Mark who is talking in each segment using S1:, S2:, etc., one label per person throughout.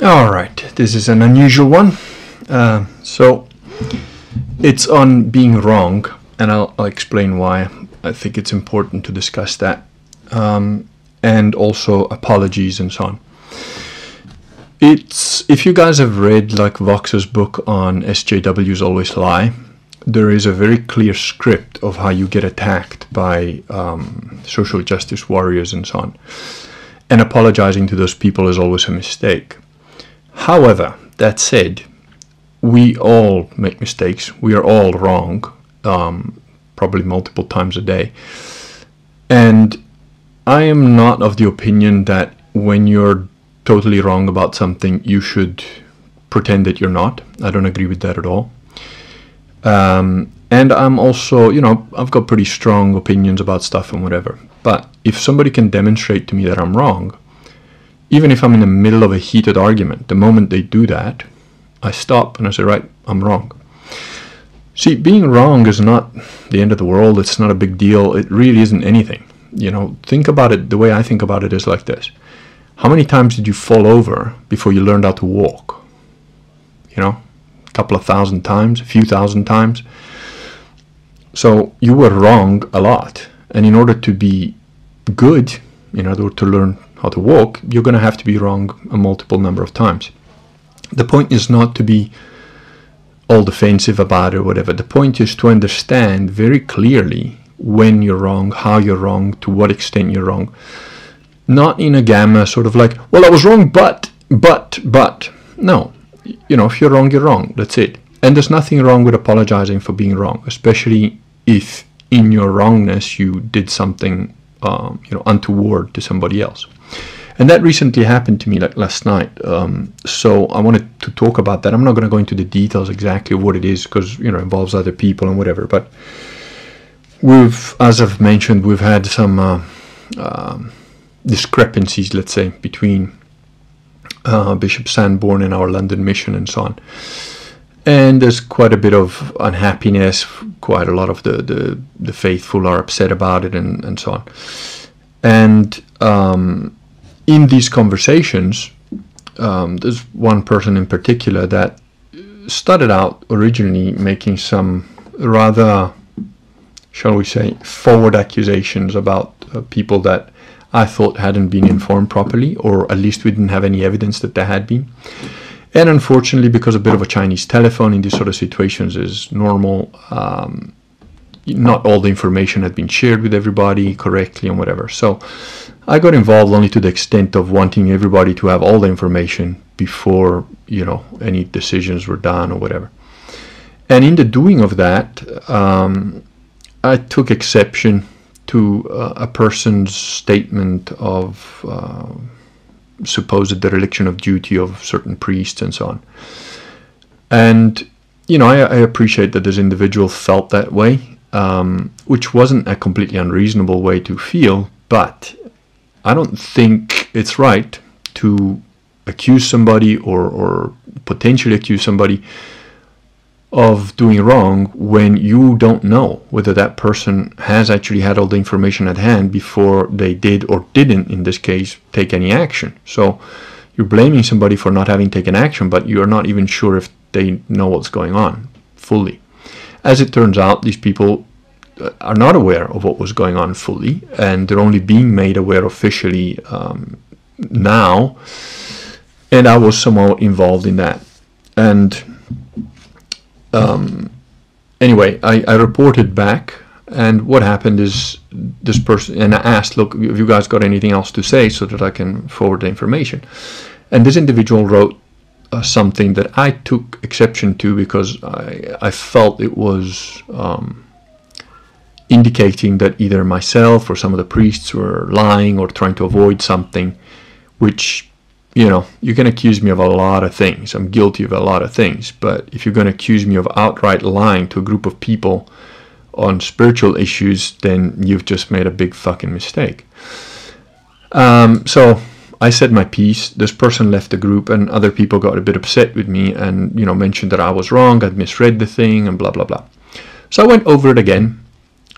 S1: All right, this is an unusual one. Uh, so it's on being wrong, and I'll, I'll, explain why. I think it's important to discuss that, um, and also apologies and so on. It's if you guys have read like Vox's book on SJWs always lie, there is a very clear script of how you get attacked by um, social justice warriors and so on. And apologizing to those people is always a mistake. However, that said, we all make mistakes. We are all wrong, um, probably multiple times a day. And I am not of the opinion that when you're totally wrong about something, you should pretend that you're not. I don't agree with that at all. Um, and I'm also, you know, I've got pretty strong opinions about stuff and whatever. But if somebody can demonstrate to me that I'm wrong, even if I'm in the middle of a heated argument, the moment they do that, I stop and I say, right, I'm wrong. See, being wrong is not the end of the world. It's not a big deal. It really isn't anything. You know, think about it. The way I think about it is like this. How many times did you fall over before you learned how to walk? You know, a couple of thousand times, a few thousand times. So you were wrong a lot. And in order to be good, in order to learn how to walk, you're going to have to be wrong a multiple number of times. The point is not to be all defensive about it or whatever. The point is to understand very clearly when you're wrong, how you're wrong, to what extent you're wrong. Not in a gamma sort of like, well, I was wrong, but, but, but. No. You know, if you're wrong, you're wrong. That's it. And there's nothing wrong with apologizing for being wrong, especially if in your wrongness you did something, um, you know, untoward to somebody else. And that recently happened to me like last night. Um, so I wanted to talk about that. I'm not going to go into the details exactly what it is because you know involves other people and whatever. But we've, as I've mentioned, we've had some uh, uh, discrepancies, let's say, between uh, Bishop Sanborn and our London mission and so on. And there's quite a bit of unhappiness. Quite a lot of the the, the faithful are upset about it and, and so on. And um, in these conversations, um, there's one person in particular that started out originally making some rather, shall we say, forward accusations about uh, people that I thought hadn't been informed properly, or at least we didn't have any evidence that they had been. And unfortunately, because a bit of a Chinese telephone in these sort of situations is normal, um, not all the information had been shared with everybody correctly and whatever. So I got involved only to the extent of wanting everybody to have all the information before you know any decisions were done or whatever. And in the doing of that, um, I took exception to uh, a person's statement of uh, supposed dereliction of duty of certain priests and so on. And you know, I, I appreciate that this individual felt that way, um, which wasn't a completely unreasonable way to feel, but I don't think it's right to accuse somebody or, or potentially accuse somebody of doing wrong when you don't know whether that person has actually had all the information at hand before they did or didn't, in this case, take any action. So you're blaming somebody for not having taken action, but you're not even sure if they know what's going on fully. As it turns out, these people are not aware of what was going on fully, and they're only being made aware officially um, now. And I was somehow involved in that. And um, anyway, I, I reported back, and what happened is this person, and I asked, look, have you guys got anything else to say so that I can forward the information? And this individual wrote uh, something that I took exception to because I, I felt it was. Um, indicating that either myself or some of the priests were lying or trying to avoid something, which, you know, you can accuse me of a lot of things. I'm guilty of a lot of things. But if you're going to accuse me of outright lying to a group of people on spiritual issues, then you've just made a big fucking mistake. Um, so I said my piece. This person left the group, and other people got a bit upset with me and, you know, mentioned that I was wrong, I'd misread the thing, and blah, blah, blah. So I went over it again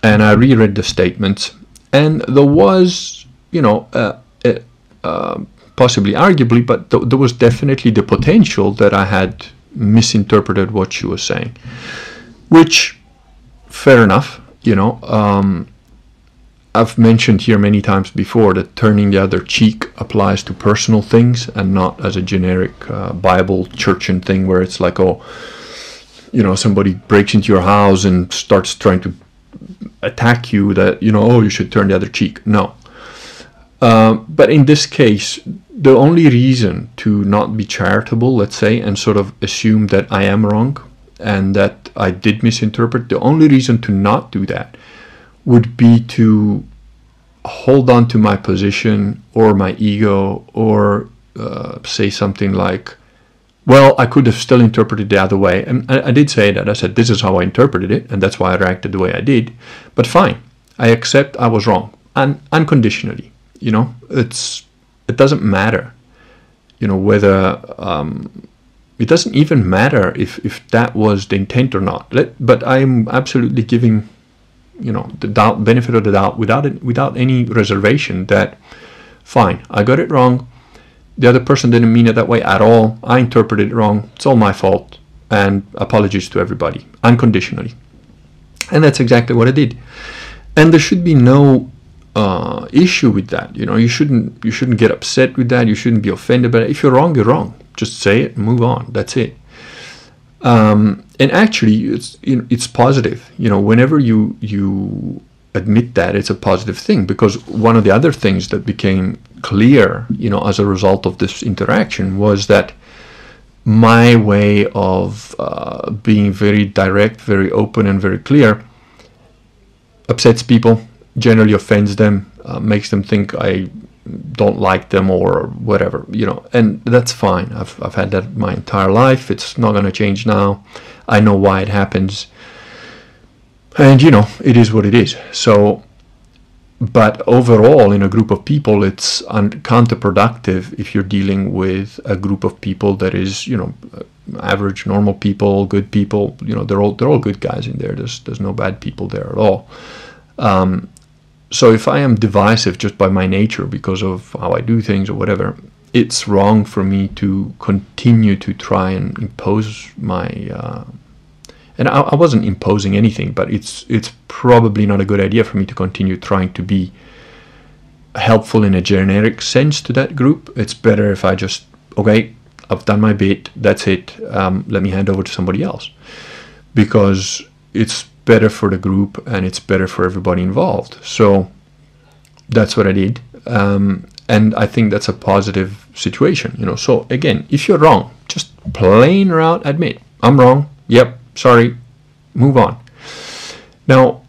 S1: and I reread the statements, and there was, you know, a, a, a possibly arguably, but th- there was definitely the potential that I had misinterpreted what she was saying, which, fair enough, you know. Um, I've mentioned here many times before that turning the other cheek applies to personal things and not as a generic uh, Bible church and thing where it's like, oh, you know, somebody breaks into your house and starts trying to attack you, that, you know, oh, you should turn the other cheek. No. Uh, but in this case, the only reason to not be charitable, let's say, and sort of assume that I am wrong and that I did misinterpret, the only reason to not do that would be to hold on to my position or my ego or uh, say something like, well, I could have still interpreted the other way. And I, I, did say that. I said, this is how I interpreted it, and that's why I reacted the way I did. But fine, I accept I was wrong. And unconditionally, you know, it's it doesn't matter, you know, whether um, it doesn't even matter if, if that was the intent or not. Let, but I'm absolutely giving you know the doubt benefit of the doubt without it, without any reservation that fine I got it wrong. The other person didn't mean it that way at all. I interpreted it wrong. It's all my fault. And apologies to everybody unconditionally. And that's exactly what I did. And there should be no uh, issue with that. You know you shouldn't you shouldn't get upset with that. You shouldn't be offended but if you're wrong you're wrong. Just say it and move on. That's it. Um, and actually, it's it's positive. You know, whenever you you admit that, it's a positive thing because one of the other things that became clear, you know, as a result of this interaction was that my way of uh, being very direct, very open, and very clear upsets people, generally offends them, uh, makes them think I don't like them or whatever, you know, and that's fine. I've, I've had that my entire life. It's not going to change now. I know why it happens. And, you know, it is what it is. So, but overall, in a group of people, it's un- counterproductive if you're dealing with a group of people that is, you know, average, normal people, good people. You know, they're all they're all good guys in there. There's there's no bad people there at all. Um, so if I am divisive just by my nature because of how I do things or whatever, it's wrong for me to continue to try and impose my. Uh, and I, I, wasn't imposing anything, but it's it's probably not a good idea for me to continue trying to be helpful in a generic sense to that group. It's better if I just okay, I've done my bit. That's it. Um, let me hand over to somebody else, because it's better for the group and it's better for everybody involved. So that's what I did. Um, and I think that's a positive situation, you know. So again, if you're wrong, just plain out admit, I'm wrong. Yep, sorry, move on. Now,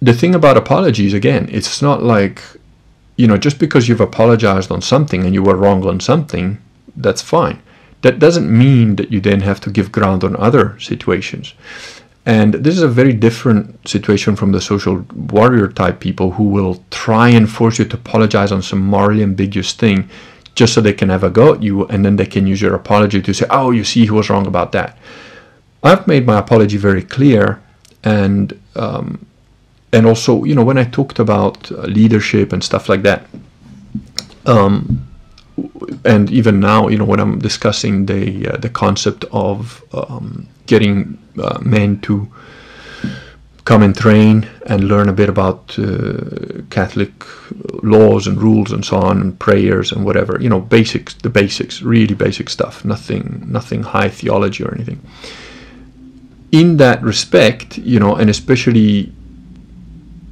S1: the thing about apologies, again, it's not like, you know, just because you've apologized on something and you were wrong on something, that's fine. That doesn't mean that you then have to give ground on other situations. And this is a very different situation from the social warrior type people who will try and force you to apologize on some morally ambiguous thing just so they can have a go at you and then they can use your apology to say, oh, you see, he was wrong about that. I've made my apology very clear and um, and also, you know, when I talked about uh, leadership and stuff like that, um, and even now, you know, when I'm discussing the uh, the concept of um, getting uh, men to come and train and learn a bit about uh, Catholic laws and rules and so on, and prayers and whatever. You know, basics, the basics, really basic stuff. Nothing, nothing high theology or anything. In that respect, you know, and especially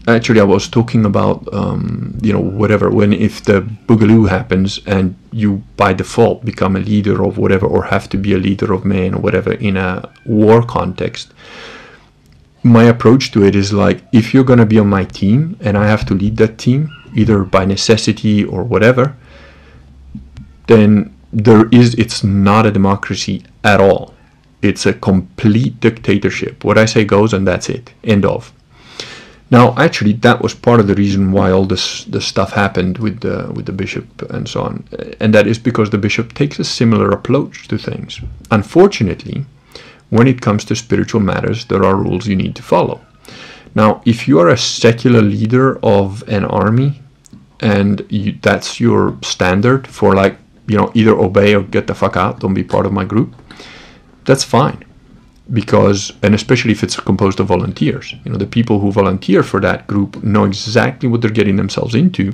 S1: actually I was talking about um, you know whatever when if the boogaloo happens and you by default become a leader of whatever or have to be a leader of men or whatever in a war context my approach to it is like if you're going to be on my team and I have to lead that team either by necessity or whatever then there is it's not a democracy at all it's a complete dictatorship what I say goes and that's it end of now, actually, that was part of the reason why all this this stuff happened with the with the bishop and so on, and that is because the bishop takes a similar approach to things. Unfortunately, when it comes to spiritual matters, there are rules you need to follow. Now, if you are a secular leader of an army, and you, that's your standard for like you know, either obey or get the fuck out, don't be part of my group, that's fine. Because, and especially if it's composed of volunteers, you know, the people who volunteer for that group know exactly what they're getting themselves into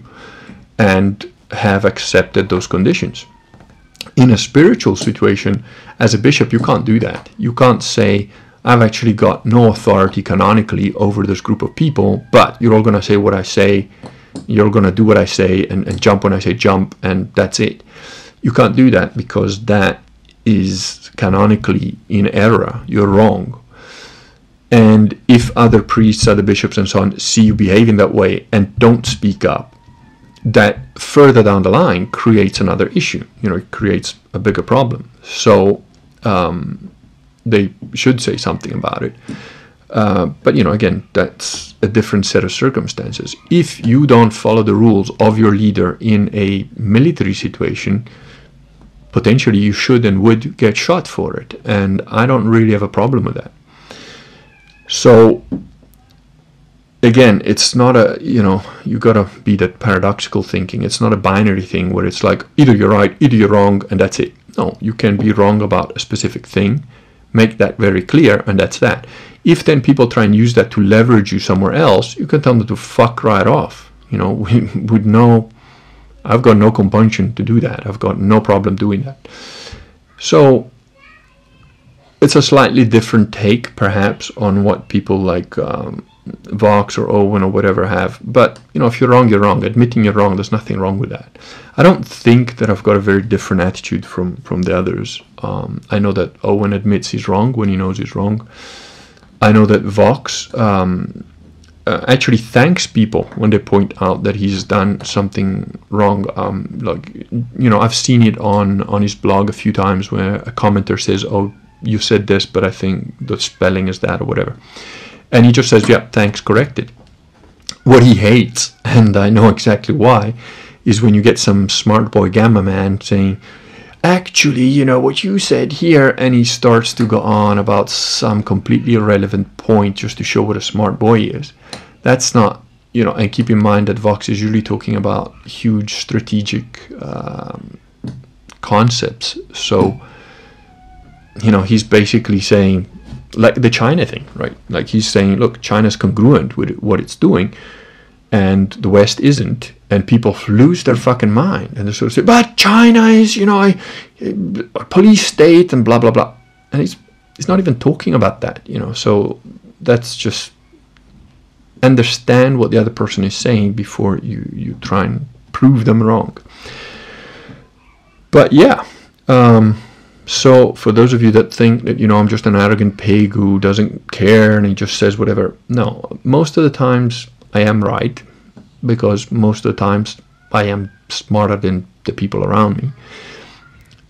S1: and have accepted those conditions. In a spiritual situation, as a bishop, you can't do that. You can't say, I've actually got no authority canonically over this group of people, but you're all going to say what I say, you're going to do what I say, and, and jump when I say jump, and that's it. You can't do that because that is canonically in error. You're wrong. And if other priests, other bishops, and so on see you behaving that way and don't speak up, that further down the line creates another issue. You know, it creates a bigger problem. So um, they should say something about it. Uh, but you know, again, that's a different set of circumstances. If you don't follow the rules of your leader in a military situation, potentially you should and would get shot for it. And I don't really have a problem with that. So again, it's not a you know you gotta be that paradoxical thinking. It's not a binary thing where it's like either you're right, either you're wrong, and that's it. No, you can be wrong about a specific thing make that very clear, and that's that. If then people try and use that to leverage you somewhere else, you can tell them to fuck right off. You know, with no, I've got no compunction to do that. I've got no problem doing that. So it's a slightly different take, perhaps, on what people like um, Vox or Owen or whatever have. But you know, if you're wrong, you're wrong. Admitting you're wrong, there's nothing wrong with that. I don't think that I've got a very different attitude from from the others. Um, I know that Owen admits he's wrong when he knows he's wrong. I know that Vox um, uh, actually thanks people when they point out that he's done something wrong. Um, like you know, I've seen it on on his blog a few times where a commenter says, "Oh, you said this, but I think the spelling is that or whatever." And he just says, yeah, thanks, corrected. What he hates, and I know exactly why, is when you get some smart boy gamma man saying, actually, you know, what you said here, and he starts to go on about some completely irrelevant point just to show what a smart boy is. That's not, you know, and keep in mind that Vox is usually talking about huge strategic um, concepts. So, you know, he's basically saying, like the China thing, right? Like he's saying, look, China's congruent with what it's doing, and the West isn't, and people lose their fucking mind, and they sort of say, but China is, you know, a, a police state and blah blah blah, and he's he's not even talking about that, you know. So that's just understand what the other person is saying before you you try and prove them wrong. But yeah. Um, so, for those of you that think that, you know, I'm just an arrogant pig who doesn't care and he just says whatever, no, most of the times I am right because most of the times I am smarter than the people around me.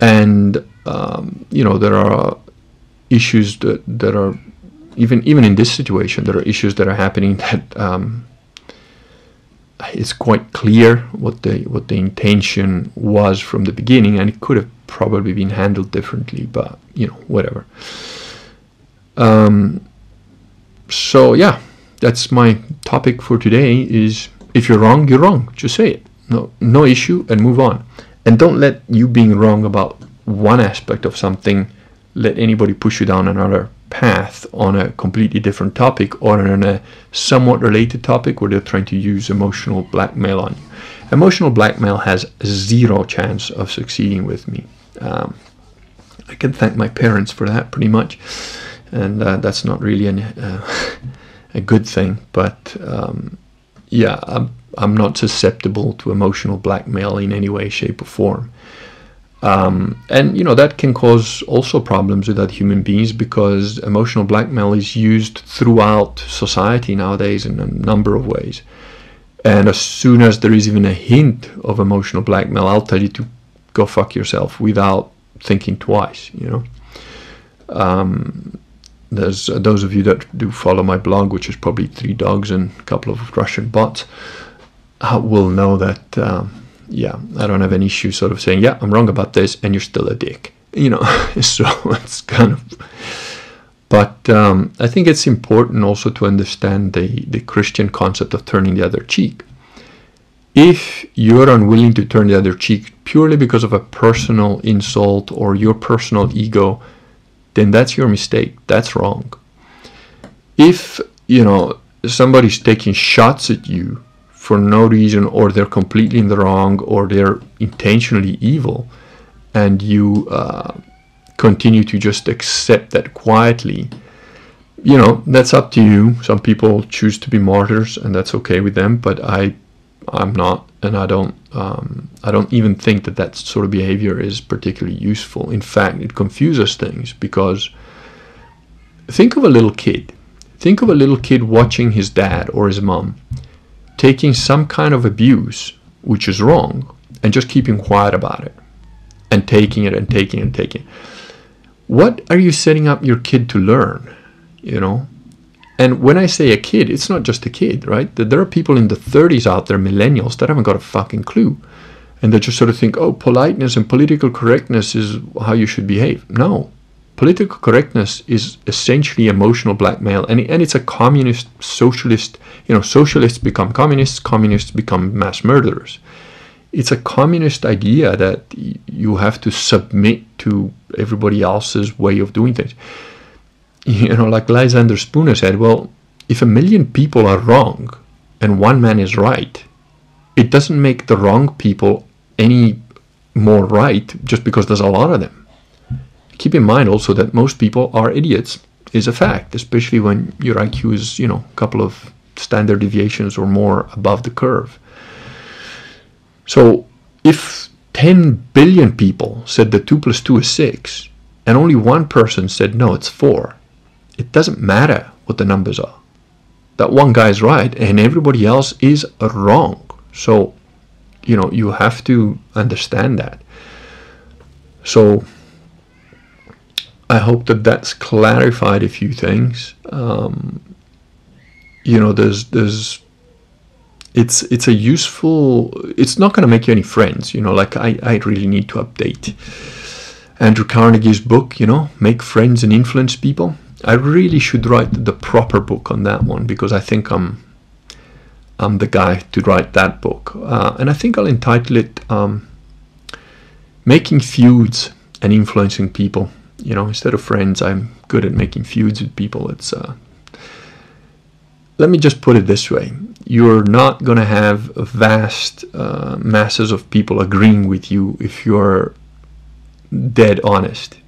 S1: And, um, you know, there are issues that, that are, even, even in this situation, there are issues that are happening that um, it's quite clear what the, what the intention was from the beginning and it could have probably been handled differently, but you know, whatever. Um, so yeah, that's my topic for today. Is if you're wrong, you're wrong. Just say it. No, no issue, and move on. And don't let you being wrong about one aspect of something let anybody push you down another path on a completely different topic or on a somewhat related topic where they're trying to use emotional blackmail on you. Emotional blackmail has zero chance of succeeding with me. Um, I can thank my parents for that pretty much, and uh, that's not really an, uh, a good thing. But um, yeah, I'm, I'm not susceptible to emotional blackmail in any way, shape, or form. Um, and you know that can cause also problems with other human beings because emotional blackmail is used throughout society nowadays in a number of ways. And as soon as there is even a hint of emotional blackmail, I'll tell you to go fuck yourself without thinking twice, you know. Um, there's uh, those of you that do follow my blog, which is probably three dogs and a couple of Russian bots, uh, will know that, um, yeah, I don't have any issue sort of saying, yeah, I'm wrong about this, and you're still a dick, you know. so it's kind of. But um, I think it's important also to understand the, the Christian concept of turning the other cheek if you're unwilling to turn the other cheek purely because of a personal insult or your personal ego, then that's your mistake. That's wrong. If, you know, somebody's taking shots at you for no reason or they're completely in the wrong or they're intentionally evil and you uh, continue to just accept that quietly, you know, that's up to you. Some people choose to be martyrs and that's okay with them, but I I'm not, and I don't. Um, I don't even think that that sort of behavior is particularly useful. In fact, it confuses things because think of a little kid. Think of a little kid watching his dad or his mom taking some kind of abuse, which is wrong, and just keeping quiet about it, and taking it and taking it and taking it. What are you setting up your kid to learn? You know, and when I say a kid, it's not just a kid, right? There are people in the 30s out there, millennials, that haven't got a fucking clue. And they just sort of think, oh, politeness and political correctness is how you should behave. No. Political correctness is essentially emotional blackmail. And, and it's a communist, socialist, you know, socialists become communists, communists become mass murderers. It's a communist idea that you have to submit to everybody else's way of doing things you know, like Lysander Spooner said, well, if a million people are wrong and one man is right, it doesn't make the wrong people any more right just because there's a lot of them. Keep in mind also that most people are idiots is a fact, especially when your IQ is, you know, a couple of standard deviations or more above the curve. So if 10 billion people said that 2 plus 2 is 6, and only one person said no, it's 4, it doesn't matter what the numbers are. That one guy is right and everybody else is wrong. So, you know, you have to understand that. So, I hope that that's clarified a few things. Um, you know, there's there's it's it's a useful. It's not going to make you any friends. You know, like I I really need to update Andrew Carnegie's book. You know, make friends and influence people. I really should write the proper book on that one because I think I'm I'm the guy to write that book, uh, and I think I'll entitle it um, "Making Feuds and Influencing People." You know, instead of friends, I'm good at making feuds with people. It's uh, let me just put it this way: you're not going to have vast uh, masses of people agreeing with you if you're dead honest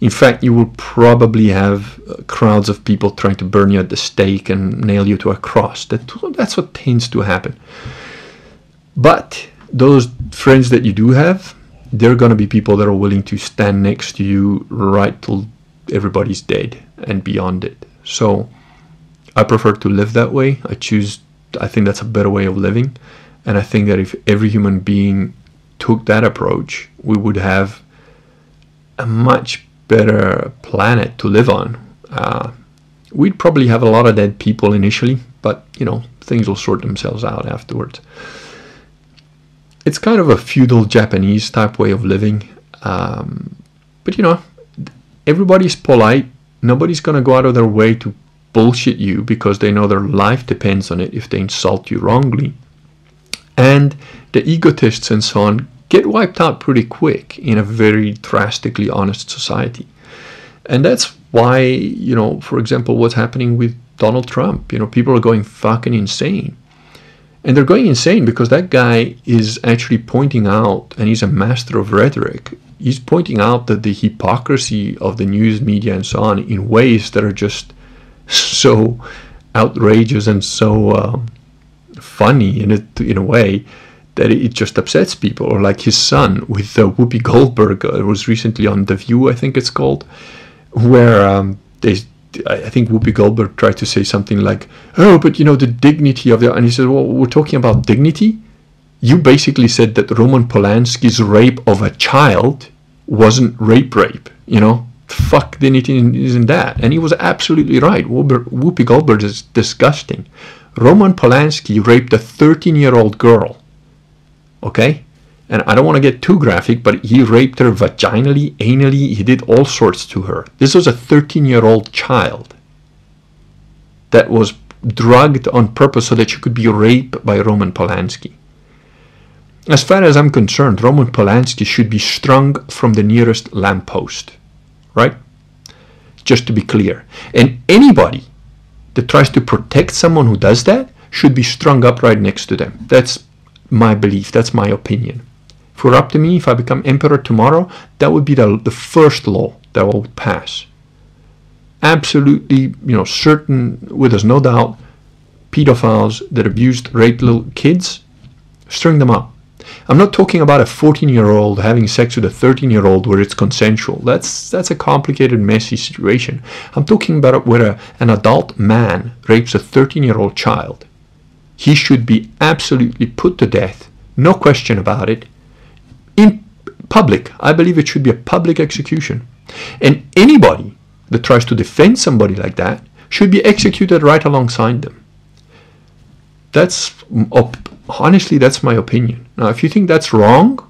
S1: in fact, you will probably have uh, crowds of people trying to burn you at the stake and nail you to a cross. That, that's what tends to happen. But those friends that you do have, they're going to be people that are willing to stand next to you right till everybody's dead and beyond it. So I prefer to live that way. I choose, I think that's a better way of living. And I think that if every human being took that approach, we would have a much better planet to live on. Uh, we'd probably have a lot of dead people initially, but you know things will sort themselves out afterwards. It's kind of a feudal Japanese type way of living, um, but you know everybody's polite. Nobody's gonna go out of their way to bullshit you because they know their life depends on it if they insult you wrongly. And the egotists and so on get wiped out pretty quick in a very drastically honest society. And that's why, you know, for example, what's happening with Donald Trump. You know, people are going fucking insane. And they're going insane because that guy is actually pointing out, and he's a master of rhetoric, he's pointing out that the hypocrisy of the news media and so on in ways that are just so outrageous and so uh, funny in, it, in a way that it just upsets people. Or like his son with uh, Whoopi Goldberg uh, was recently on The View, I think it's called, where um, they, I think Whoopi Goldberg tried to say something like, "Oh, but you know the dignity of the," and he said, "Well, we're talking about dignity." You basically said that Roman Polanski's rape of a child wasn't rape, rape. You know, fuck dignity isn't that? And he was absolutely right. Whoopi Goldberg is disgusting. Roman Polanski raped a 13 year old girl okay? And I don't want to get too graphic, but he raped her vaginally, anally, he did all sorts to her. This was a 13 year old child that was drugged on purpose so that she could be raped by Roman Polanski. As far as I'm concerned, Roman Polanski should be strung from the nearest lamppost, right? Just to be clear. And anybody that tries to protect someone who does that should be strung up right next to them. That's my belief, that's my opinion. If it were up to me, if I become emperor tomorrow, that would be the, the first law that I would pass. Absolutely, you know, certain, with us no doubt, pedophiles that abused, raped little kids, string them up. I'm not talking about a 14 year old having sex with a 13 year old where it's consensual. That's that's a complicated, messy situation. I'm talking about where a, an adult man rapes a 13 year old child. He should be absolutely put to death, no question about it, in public. I believe it should be a public execution. And anybody that tries to defend somebody like that should be executed right alongside them. That's honestly, that's my opinion. Now, if you think that's wrong,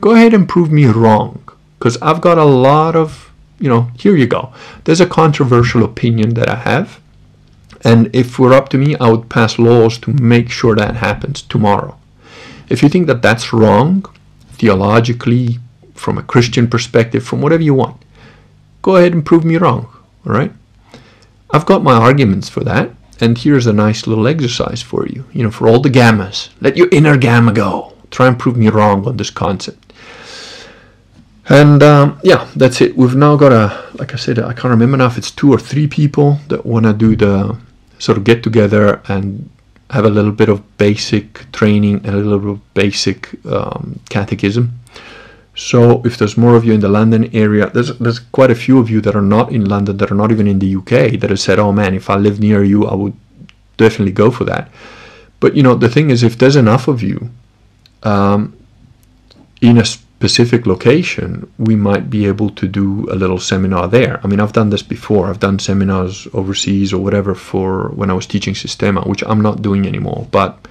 S1: go ahead and prove me wrong, because I've got a lot of, you know, here you go. There's a controversial opinion that I have, and if we're up to me, I would pass laws to make sure that happens tomorrow. If you think that that's wrong, theologically, from a Christian perspective, from whatever you want, go ahead and prove me wrong. All right? I've got my arguments for that. And here's a nice little exercise for you. You know, for all the gammas, let your inner gamma go. Try and prove me wrong on this concept. And um, yeah, that's it. We've now got a, like I said, I can't remember now if it's two or three people that want to do the sort of get together and have a little bit of basic training and a little bit of basic um, catechism. So if there's more of you in the London area, there's there's quite a few of you that are not in London, that are not even in the UK, that have said, "Oh man, if I live near you, I would definitely go for that." But you know, the thing is, if there's enough of you um, in a specific location, we might be able to do a little seminar there. I mean, I've done this before. I've done seminars overseas or whatever for when I was teaching Systema, which I'm not doing anymore, but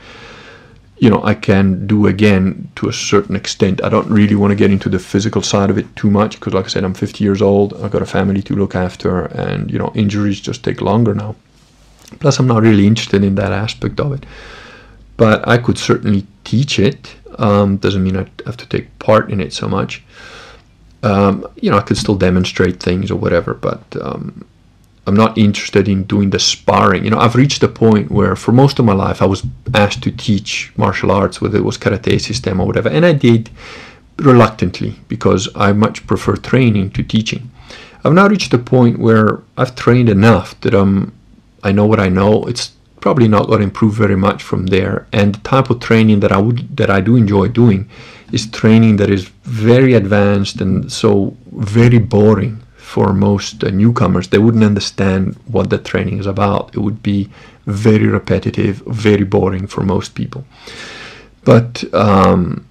S1: you know I can do again to a certain extent. I don't really want to get into the physical side of it too much because, like I said, I'm 50 years old. I've got a family to look after, and you know injuries just take longer now. Plus, I'm not really interested in that aspect of it. But I could certainly teach it. Um, doesn't mean I have to take part in it so much. Um, you know, I could still demonstrate things or whatever, but um, I'm not interested in doing the sparring. You know, I've reached a point where for most of my life I was asked to teach martial arts, whether it was karate system or whatever, and I did reluctantly because I much prefer training to teaching. I've now reached a point where I've trained enough that I'm I know what I know. It's probably not going to improve very much from there. And the type of training that I would that I do enjoy doing is training that is very advanced and so very boring for most uh, newcomers. They wouldn't understand what the training is about. It would be very repetitive, very boring for most people. But um,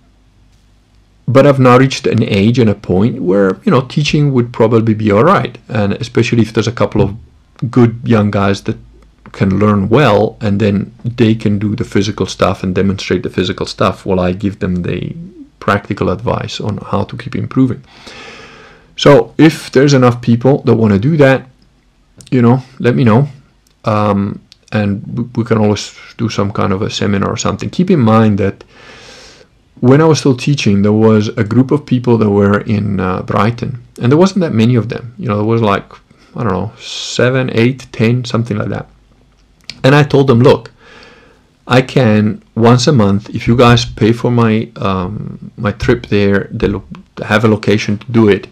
S1: but I've now reached an age and a point where you know teaching would probably be all right, and especially if there's a couple of good young guys that can learn well, and then they can do the physical stuff and demonstrate the physical stuff while I give them the practical advice on how to keep improving. So if there's enough people that want to do that, you know, let me know. Um, and we can always do some kind of a seminar or something. Keep in mind that when I was still teaching, there was a group of people that were in uh, Brighton, and there wasn't that many of them. You know, there was like I don't know, seven, eight, ten, something like that. And I told them, look, I can once a month, if you guys pay for my um, my trip there, they have a location to do it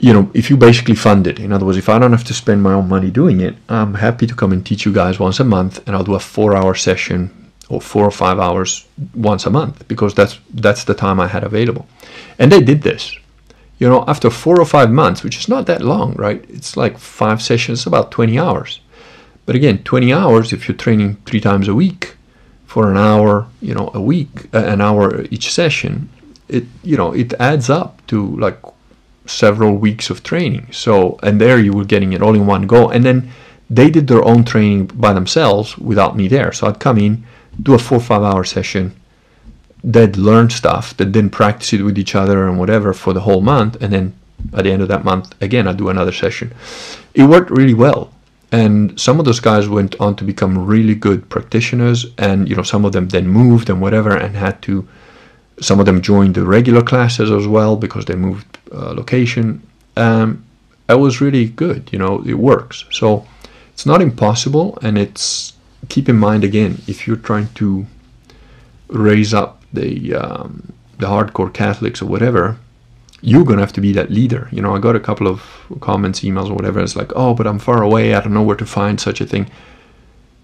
S1: you know, if you basically fund it, in other words, if I don't have to spend my own money doing it, I'm happy to come and teach you guys once a month, and I'll do a four-hour session or four or five hours once a month because that's that's the time I had available, and they did this. You know, after four or five months, which is not that long, right? It's like five sessions, about 20 hours. But again, 20 hours if you're training three times a week for an hour, you know, a week, uh, an hour each session, it you know it adds up to like several weeks of training. So, and there you were getting it all in one go. And then they did their own training by themselves without me there. So I'd come in, do a four or five hour session. They'd learn stuff, they didn't practice it with each other and whatever for the whole month. And then at the end of that month, again, I'd do another session. It worked really well. And some of those guys went on to become really good practitioners and you know some of them then moved and whatever and had to some of them joined the regular classes as well because they moved uh, location. Um, it was really good you know it works. So it's not impossible and it's keep in mind again if you're trying to raise up the um, the hardcore catholics or whatever you're gonna have to be that leader. You know, I got a couple of comments, emails, or whatever. It's like, oh, but I'm far away. I don't know where to find such a thing.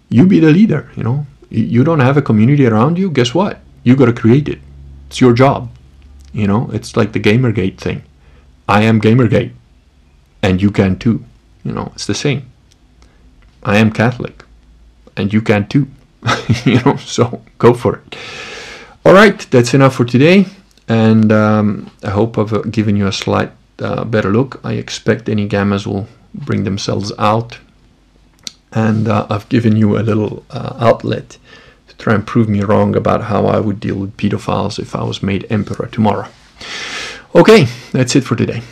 S1: You be the leader. You know, you don't have a community around you. Guess what? You got to create it. It's your job. You know, it's like the GamerGate thing. I am GamerGate, and you can too. You know, it's the same. I am Catholic, and you can too. you know, so go for it. All right, that's enough for today and um, I hope I've given you a slight uh, better look. I expect any gammas will bring themselves out and uh, I've given you a little uh, outlet to try and prove me wrong about how I would deal with pedophiles if I was made emperor tomorrow. Okay, that's it for today.